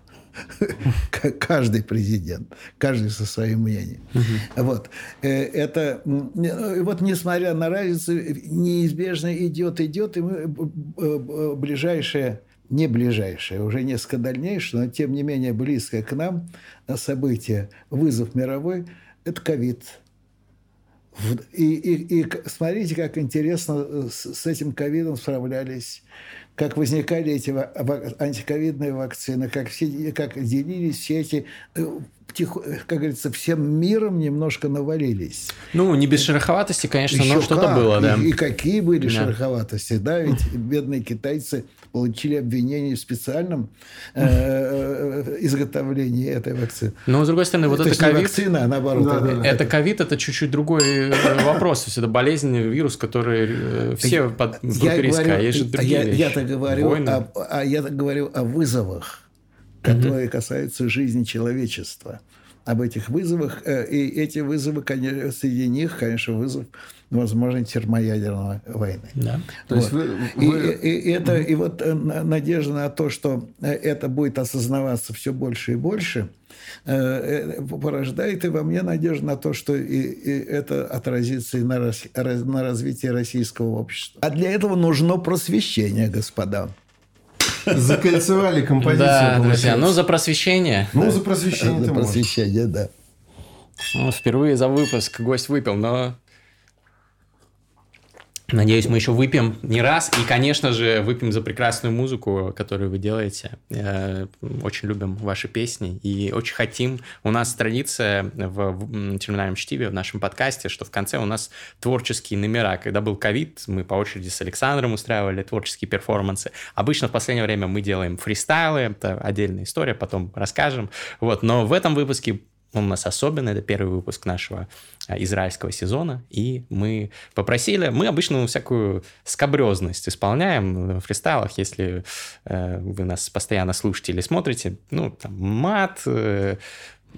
каждый президент, каждый со своим мнением. Угу. Вот. Э, это, вот несмотря на разницу, неизбежно идет, идет, и мы э, э, ближайшее не ближайшее, уже несколько дальнейшее, но тем не менее близкое к нам событие, вызов мировой, это ковид. И, и, и смотрите, как интересно с этим ковидом справлялись как возникали эти антиковидные вакцины, как, все, как делились все эти э, как говорится, всем миром немножко навалились. Ну, не без шероховатости, конечно, Еще но что-то было, да. И, и какие были да. шероховатости, да, ведь бедные китайцы получили обвинение в специальном э, э, изготовлении этой вакцины. Но, с другой стороны, вот это ковид... вакцина, а наоборот. Да, это, это ковид, это чуть-чуть другой э, вопрос. То есть, это болезнь, вирус, который все под риска, а есть же другие я, Я-то говорю, о, а я говорю о вызовах которые угу. касаются жизни человечества. Об этих вызовах. Э, и эти вызовы, конечно, среди них, конечно, вызов возможной термоядерной войны. Да. То вот. есть вы, вы... И, и, и, это, и вот э, надежда на то, что э, это будет осознаваться все больше и больше, порождает и во мне надежда на то, что и, и это отразится и на, на развитии российского общества. А для этого нужно просвещение, господа. Закольцевали композицию. Да, друзья, ну за просвещение. Ну за просвещение. За просвещение, да. Ну, впервые за выпуск гость выпил, но Надеюсь, мы еще выпьем не раз. И, конечно же, выпьем за прекрасную музыку, которую вы делаете. Очень любим ваши песни и очень хотим. У нас традиция в терминальном чтиве, в нашем подкасте, что в конце у нас творческие номера. Когда был ковид, мы по очереди с Александром устраивали творческие перформансы. Обычно в последнее время мы делаем фристайлы, это отдельная история, потом расскажем. Вот. Но в этом выпуске он у нас особенный, это первый выпуск нашего а, израильского сезона, и мы попросили, мы обычно всякую скобрезность исполняем в фристайлах, если э, вы нас постоянно слушаете или смотрите, ну, там, мат, э,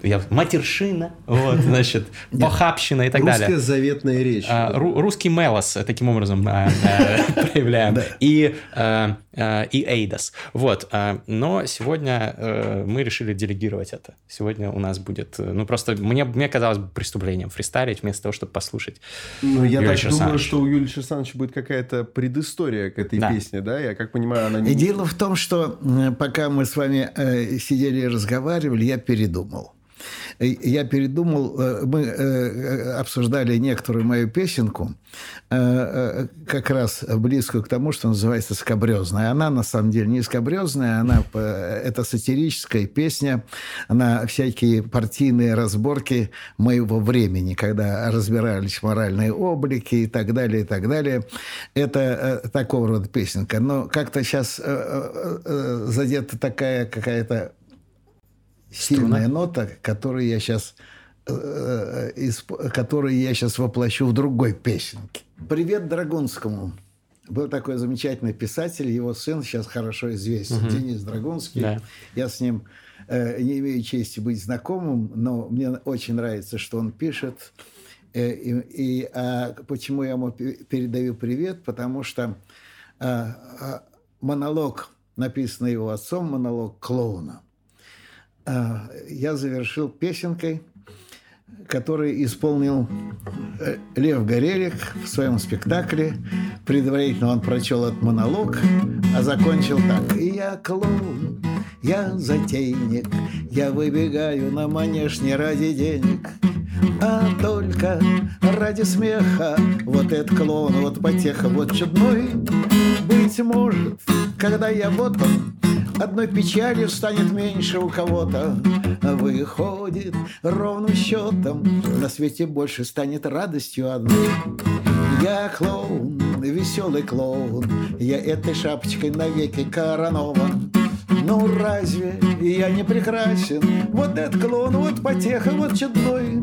я, матершина, вот, значит, похабщина и так Русская далее. Русская заветная речь. А, ру, русский мелос таким образом а, а, проявляем. И, а, а, и эйдос. Вот. А, но сегодня а, мы решили делегировать это. Сегодня у нас будет... Ну, просто мне, мне казалось бы преступлением фристайлить вместо того, чтобы послушать Ну, я Юрия так думаю, что у Юлии Черсановича будет какая-то предыстория к этой да. песне, да? Я как понимаю, она не... И дело в том, что пока мы с вами э, сидели и разговаривали, я передумал. Я передумал, э, мы э, обсуждали некоторую мою песенку, как раз близкую к тому, что называется «Скобрезная». Она, на самом деле, не скобрезная, она, это сатирическая песня, она всякие партийные разборки моего времени, когда разбирались моральные облики и так далее, и так далее. Это такого рода песенка. Но как-то сейчас задета такая какая-то сильная нота, которую я сейчас э, которую я сейчас воплощу в другой песенке. Привет Драгунскому. Был такой замечательный писатель, его сын сейчас хорошо известен, угу. Денис Драгунский. Да. Я с ним э, не имею чести быть знакомым, но мне очень нравится, что он пишет. Э, и, и а почему я ему передаю привет? Потому что а, монолог, написанный его отцом, монолог клоуна, я завершил песенкой, которую исполнил э, Лев Горелик в своем спектакле. Предварительно он прочел этот монолог, а закончил так. «Я клоун, я затейник, я выбегаю на манеж не ради денег, а только ради смеха. Вот этот клоун, вот потеха, вот чудной. Быть может, когда я вот он, Одной печалью станет меньше у кого-то. Выходит ровным счетом На свете больше станет радостью одной. Я клоун, веселый клоун Я этой шапочкой навеки коронован. Ну разве я не прекрасен? Вот этот клоун, вот потеха, вот чудной.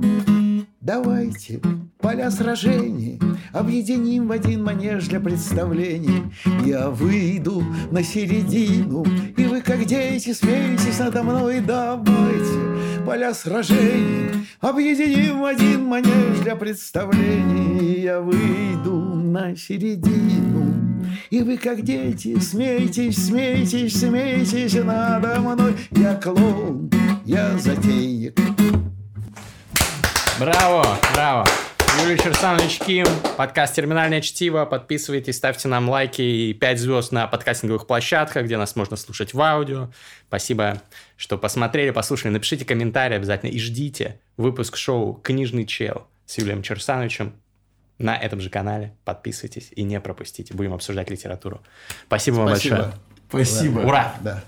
Давайте поля сражений Объединим в один манеж для представлений Я выйду на середину И вы, как дети, смеетесь надо мной Давайте поля сражений Объединим в один манеж для представлений Я выйду на середину и вы, как дети, смейтесь, смейтесь, смейтесь надо мной. Я клоун, я затейник, Браво, браво. Юрий Черсанович Ким, подкаст «Терминальное чтиво». Подписывайтесь, ставьте нам лайки и 5 звезд на подкастинговых площадках, где нас можно слушать в аудио. Спасибо, что посмотрели, послушали. Напишите комментарий обязательно и ждите выпуск шоу «Книжный чел» с Юлием Черсановичем на этом же канале. Подписывайтесь и не пропустите. Будем обсуждать литературу. Спасибо, Спасибо. вам большое. Спасибо. Ура! Да.